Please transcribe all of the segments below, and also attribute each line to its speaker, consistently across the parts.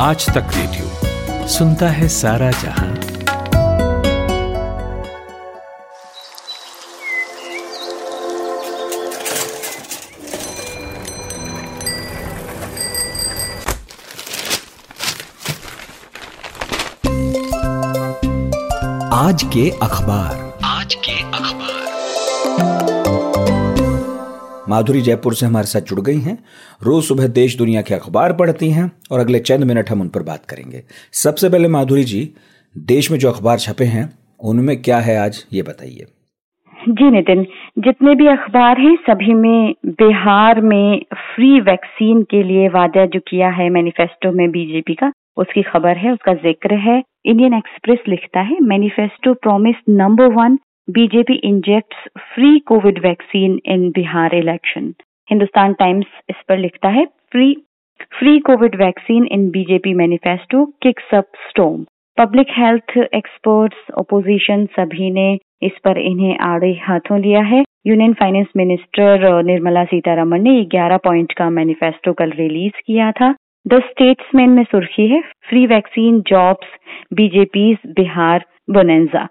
Speaker 1: आज तक रेडियो सुनता है सारा जहाँ। आज के अखबार।
Speaker 2: माधुरी जयपुर से हमारे साथ जुड़ गई हैं। रोज सुबह देश दुनिया के अखबार पढ़ती हैं और अगले चंद मिनट हम उन पर बात करेंगे। सबसे पहले माधुरी जी, देश में जो अखबार छपे हैं, उनमें क्या है आज, ये बताइए।
Speaker 3: जी नितिन, जितने भी अखबार हैं, सभी में बिहार में फ्री वैक्सीन के लिए वादा जो किया है मैनिफेस्टो में बीजेपी का, उसकी खबर है, उसका ज़िक्र है। इंडियन एक्सप्रेस लिखता है manifesto promise number one BJP injects free Covid vaccine in Bihar election Hindustan Times इस पर लिखता है free free Covid vaccine in BJP manifesto kicks up storm public health experts opposition सभी ने इस पर इन्हें आड़े हाथों लिया है। Union finance minister Nirmala Sitharaman ने 11 पॉइंट का मैनिफेस्टो कल रिलीज़ किया था। द स्टेट्समैन में सुर्खी है free vaccine jobs BJP Bihar bonanza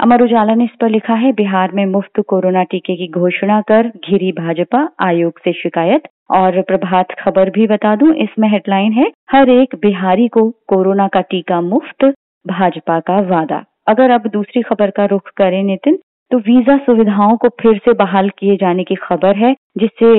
Speaker 3: Amar Ujala ने इस पर लिखा है, बिहार में मुफ़्त कोरोना टीके की घोषणा कर घिरी भाजपा आयोग से शिकायत। और प्रभात खबर भी बता दूँ, इसमें हेडलाइन है, हर एक बिहारी को कोरोना का टीका मुफ़्त, भाजपा का वादा। अगर अब दूसरी खबर का रुख करें नितिन तो वीज़ा सुविधाओं को फिर से बहाल किए जाने की खबर है, जिसे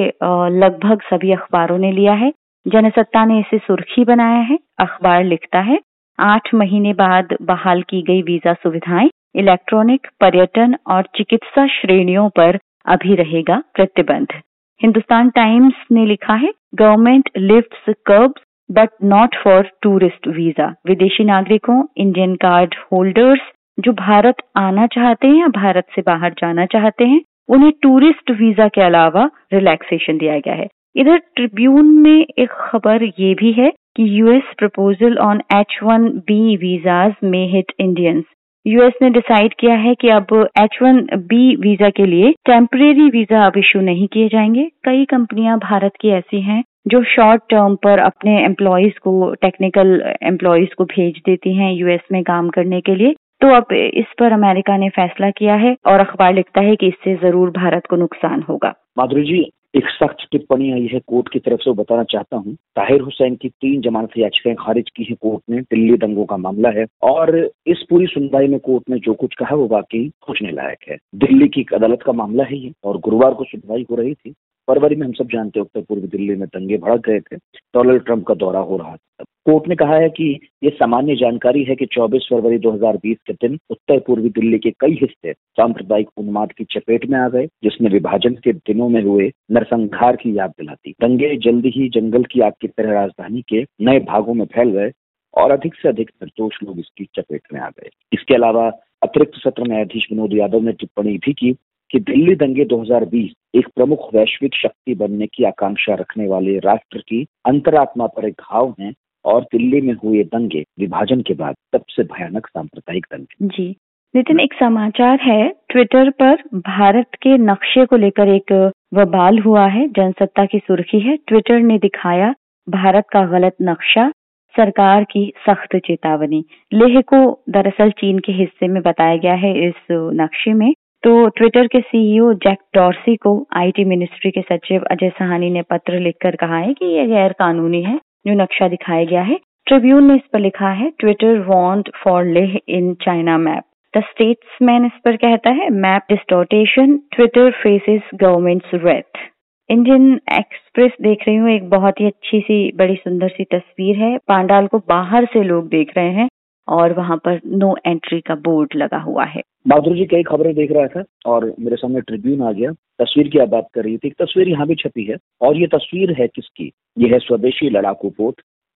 Speaker 3: लगभग सभी अखबारों ने लिया है। जनसत्ता ने इसे सुर्खी बनाया है, अखबार लिखता है, आठ महीने बाद बहाल की गई वीज़ा सुविधाएँ इलेक्ट्रॉनिक पर्यटन और चिकित्सा श्रेणियों पर अभी रहेगा प्रतिबंध। हिंदुस्तान टाइम्स ने लिखा है, government lift curbs but not for tourist visa विदेशी नागरिकों इंडियन कार्ड होल्डर्स जो भारत आना चाहते हैं या भारत से बाहर जाना चाहते हैं, उन्हें टूरिस्ट वीज़ा के अलावा रिलैक्सेशन दिया गया है। इधर ट्रिब्यून में एक खबर ये भी है कि US proposal on H one B visas में हिट इंडियंस यूएस ने डिसाइड किया है कि अब एच वन बी वीज़ा के लिए टेम्परेरी वीज़ा अब इशू नहीं किए जाएँगे। कई कंपनियाँ भारत की ऐसी हैं जो शॉर्ट टर्म पर अपने एम्प्लॉयज़ को टेक्निकल एम्प्लॉयज़ को भेज देती हैं यूएस में काम करने के लिए। तो अब इस पर अमेरिका ने फैसला किया है और अखबार लिखता है कि इससे ज़रूर भारत को नुकसान होगा।
Speaker 4: माधुरी जी एक सख्त टिप्पणी आई है कोर्ट की तरफ़ से बताना चाहता हूँ। ताहिर हुसैन की तीन जमानत याचिकाएँ खारिज की है कोर्ट ने, दिल्ली दंगों का मामला है। और इस पूरी सुनवाई में कोर्ट ने जो कुछ कहा, वो वाकई सोचने लायक है। दिल्ली की एक अदालत का मामला है ये, और गुरुवार को सुनवाई हो रही थी। फरवरी में हम सब जानते उत्तर पूर्व दिल्ली में दंगे भड़क गए थे। डोनाल्ड ट्रंप का दौरा हो रहा था कोर्ट ने कहा है कि ये सामान्य जानकारी है कि 24 फरवरी 2020 के दिन उत्तर पूर्वी दिल्ली के कई हिस्से सांप्रदायिक उन्माद की चपेट में आ गए जिसने विभाजन के दिनों में हुए नरसंहार की याद दिलाती। दंगे जल्दी ही जंगल की आग की तरह राजधानी के नए भागों में फैल गए और अधिक से अधिक निर्दोष लोग इसकी चपेट में आ गए। इसके अलावा अतिरिक्त सत्र न्यायाधीश विनोद यादव ने टिप्पणी भी की कि दिल्ली दंगे 2020 एक प्रमुख वैश्विक शक्ति बनने की आकांक्षा रखने वाले राष्ट्र की अंतरात्मा पर एक घाव है और दिल्ली में हुए दंगे विभाजन के बाद सबसे भयानक सांप्रदायिक दंगे।
Speaker 3: जी। नितिन, एक समाचार है। ट्विटर पर भारत के नक्शे को लेकर एक वबाल हुआ है, जनसत्ता की सुर्खी है। ट्विटर ने दिखाया भारत का गलत नक्शा, सरकार की सख्त चेतावनी। लेह को दरअसल चीन के हिस्से में बताया गया है इस नक्शे में। तो ट्विटर के सीईओ जैक डॉर्सी को आईटी मिनिस्ट्री के सचिव अजय सहानी ने पत्र लिखकर कहा है कि यह गैर कानूनी है। जो नक्शा दिखाया गया है। ट्रिब्यून ने इस पर लिखा है Twitter want for Leh in China map the Statesman इस पर कहता है map distortion Twitter faces government's wrath Indian Express देख रही हूँ, एक बहुत ही अच्छी सी, बड़ी सुंदर सी तस्वीर है। पांडाल को बाहर से लोग देख रहे हैं। और वहाँ पर नो एंट्री का बोर्ड लगा हुआ है।
Speaker 4: माधुरी जी कई खबरें देख रहा था और मेरे सामने ट्रिब्यून आ गया। तस्वीर की आप बात कर रही थी। एक तस्वीर यहाँ भी छपी है और ये तस्वीर है किसकी? ये है स्वदेशी लड़ाकू पोत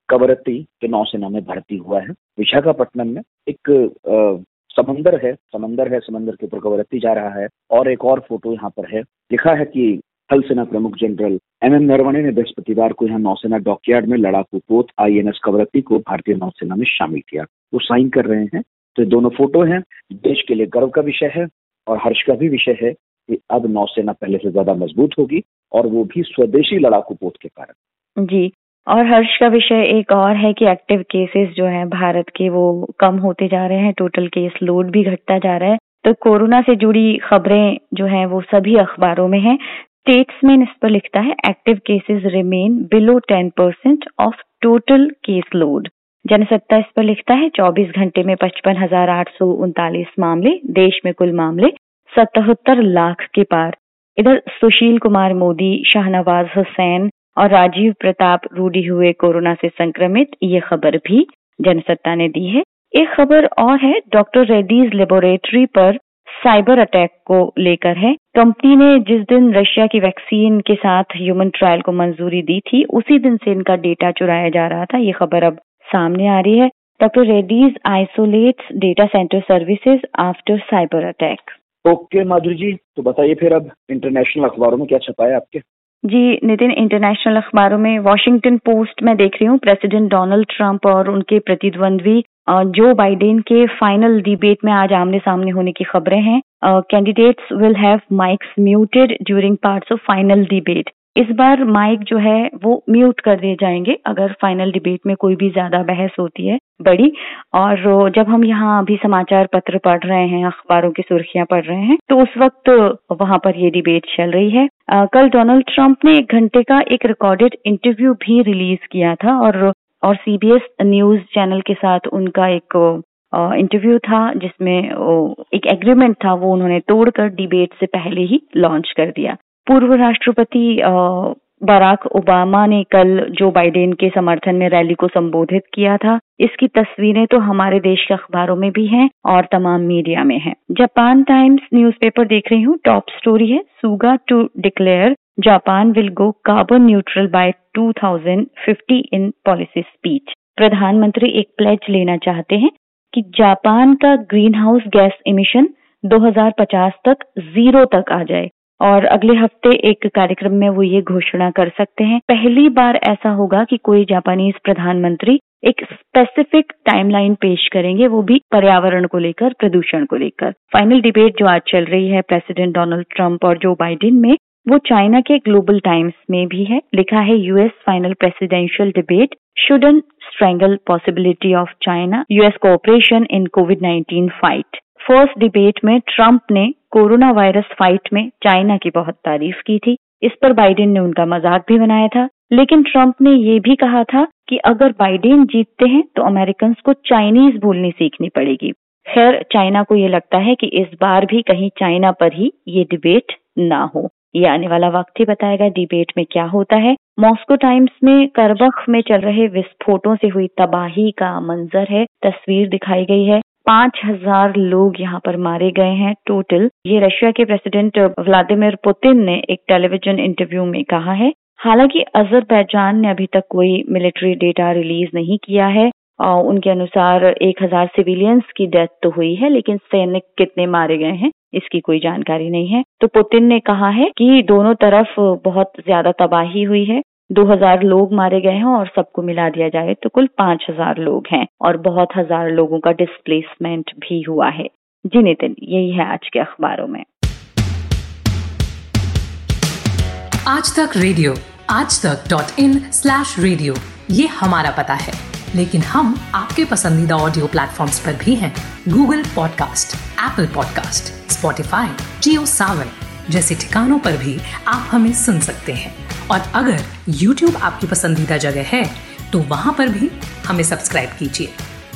Speaker 4: कवरत्ती के नौसेना में भर्ती हुआ है। विशाखापट्टनम में एक आ, समंदर है। समंदर है समंदर के ऊपर कवरत्ती जा रहा है और एक और फ़ोटो यहाँ पर है। लिखा है कि थल सेना प्रमुख जनरल एम एम नरवणे ने बृहस्पतिवार को यहाँ नौसेना डॉकयार्ड में लड़ाकू पोत आईएनएस कवरत्ती को भारतीय नौसेना में शामिल किया। वो साइन कर रहे हैं। तो दोनों फ़ोटो हैं। देश के लिए गर्व का विषय है और हर्ष का भी विषय है कि अब नौसेना पहले से ज़्यादा मज़बूत होगी और वो भी स्वदेशी लड़ाकू पोत के कारण।
Speaker 3: जी, और हर्ष का विषय एक और है कि एक्टिव केसेस जो है भारत के वो कम होते जा रहे हैं टोटल केस लोड भी घटता जा रहा है। तो कोरोना से जुड़ी खबरें जो है वो सभी अखबारों में है। स्टेट्समैन इस पर लिखता है active cases remain below ten percent of total case load Jansatta इस पर लिखता है 24 घंटे में पचपन हज़ार आठ सौ उनतालीस मामले, देश में कुल मामले सतहत्तर लाख के पार। इधर सुशील कुमार मोदी, शाहनवाज हुसैन और राजीव प्रताप रूडी हुए कोरोना से संक्रमित, ये खबर भी जनसत्ता ने दी है। एक खबर और है, डॉक्टर रेड्डीज लेबोरेटरी पर साइबर अटैक को लेकर है। कंपनी ने जिस दिन रशिया की वैक्सीन के साथ ह्यूमन ट्रायल को मंजूरी दी थी, उसी दिन से इनका डेटा चुराया जा रहा था। ये खबर अब सामने आ रही है। Doctor Reddy's isolate data centre services after cyber attack.
Speaker 4: Okay Madhuri ji तो बताइए फिर अब इंटरनेशनल अखबारों में क्या छपा है आपके?
Speaker 3: जी, नितिन इंटरनेशनल अखबारों में वॉशिंगटन पोस्ट में देख रही हूँ प्रेसिडेंट डोनाल्ड ट्रंप और उनके प्रतिद्वंद्वी जो बाइडेन के फाइनल डिबेट में आज आमने सामने होने की खबरें हैं। Candidates will have mics muted during parts of final debate इस बार माइक जो है वो म्यूट कर दिए जाएँगे अगर फाइनल डिबेट में कोई भी ज़्यादा बहस होती है बड़ी। और जब हम यहाँ अभी समाचार पत्र पढ़ रहे हैं अखबारों की सुर्खियाँ पढ़ रहे हैं तो उस वक्त वहाँ पर ये डिबेट चल रही है। आ, कल डोनाल्ड ट्रंप ने एक घंटे का एक रिकॉर्डेड इंटरव्यू भी रिलीज़ किया था और और सीबीएस न्यूज़ चैनल के साथ उनका एक इंटरव्यू था जिसमें एक एग्रीमेंट था वो उन्होंने तोड़कर डिबेट से पहले ही लॉन्च कर दिया। पूर्व राष्ट्रपति बराक ओबामा ने कल जो बाइडेन के समर्थन में रैली को संबोधित किया था, इसकी तस्वीरें तो हमारे देश के अखबारों में भी हैं और तमाम मीडिया में हैं। जापान टाइम्स न्यूज़पेपर देख रही हूँ, टॉप स्टोरी है, Suga to declare, Japan will go carbon neutral by 2050 in policy speech प्रधानमंत्री एक प्लेज लेना चाहते हैं कि जापान का ग्रीन हाउस गैस इमिशन 2050 तक ज़ीरो तक आ जाए और अगले हफ़्ते एक कार्यक्रम में वो ये घोषणा कर सकते हैं। पहली बार ऐसा होगा कि कोई जापानीज प्रधानमंत्री एक स्पेसिफिक टाइमलाइन पेश करेंगे, वो भी पर्यावरण को लेकर, प्रदूषण को लेकर। फाइनल डिबेट जो आज चल रही है प्रेसिडेंट डोनाल्ड ट्रंप और जो बाइडेन में, वो चाइना के ग्लोबल टाइम्स में भी है। लिखा है US final presidential debate shouldn't strangle possibility of China US cooperation in Covid nineteen fight first debate में ट्रंप ने कोरोना वायरस फाइट में चाइना की बहुत तारीफ़ की थी। इस पर बाइडेन ने उनका मज़ाक भी बनाया था। लेकिन ट्रंप ने ये भी कहा था कि अगर बाइडेन जीतते हैं तो अमेरिकन को चाइनीज़ बोलनी सीखनी पड़ेगी। खैर, चाइना को ये लगता है कि इस बार भी कहीं चाइना पर ही ये डिबेट ना हो। ये आने वाला वक्त ही बताएगा डिबेट में क्या होता है। मॉस्को टाइम्स में करबख में चल रहे विस्फोटों से हुई तबाही का मंजर है। तस्वीर दिखाई गई है। पाँच हज़ार लोग यहाँ पर मारे गए हैं टोटल। ये रशिया के प्रेसिडेंट व्लादिमीर पुतिन ने एक टेलीविज़न इंटरव्यू में कहा है। हालाँकि अजरबैजान ने अभी तक कोई मिलिट्री डेटा रिलीज़ नहीं किया है और उनके अनुसार एक हज़ार सिविलियंस की डेथ तो हुई है, लेकिन सैनिक कितने मारे गए हैं, इसकी कोई जानकारी नहीं है। तो पुतिन ने कहा है कि दोनों तरफ़ बहुत ज़्यादा तबाही हुई है 2000 लोग मारे गए हैं और सबको मिला दिया जाए तो कुल 5000 लोग हैं और बहुत हज़ार लोगों का डिस्प्लेसमेंट भी हुआ है। जी नितिन, यही है आज के अखबारों में।
Speaker 5: आज तक रेडियो, आज तक डॉट इन स्लैश रेडियो ये हमारा पता है। लेकिन हम आपके पसंदीदा ऑडियो प्लेटफॉर्म्स पर भी हैं। Google podcast Apple podcast Spotify Jio Saavn जैसे ठिकानों पर भी आप हमें सुन सकते हैं। और अगर YouTube आपकी पसंदीदा जगह है तो वहाँ पर भी हमें सब्सक्राइब कीजिए।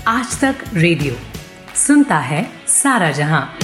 Speaker 5: आज तक रेडियो, सुनता है सारा जहाँ।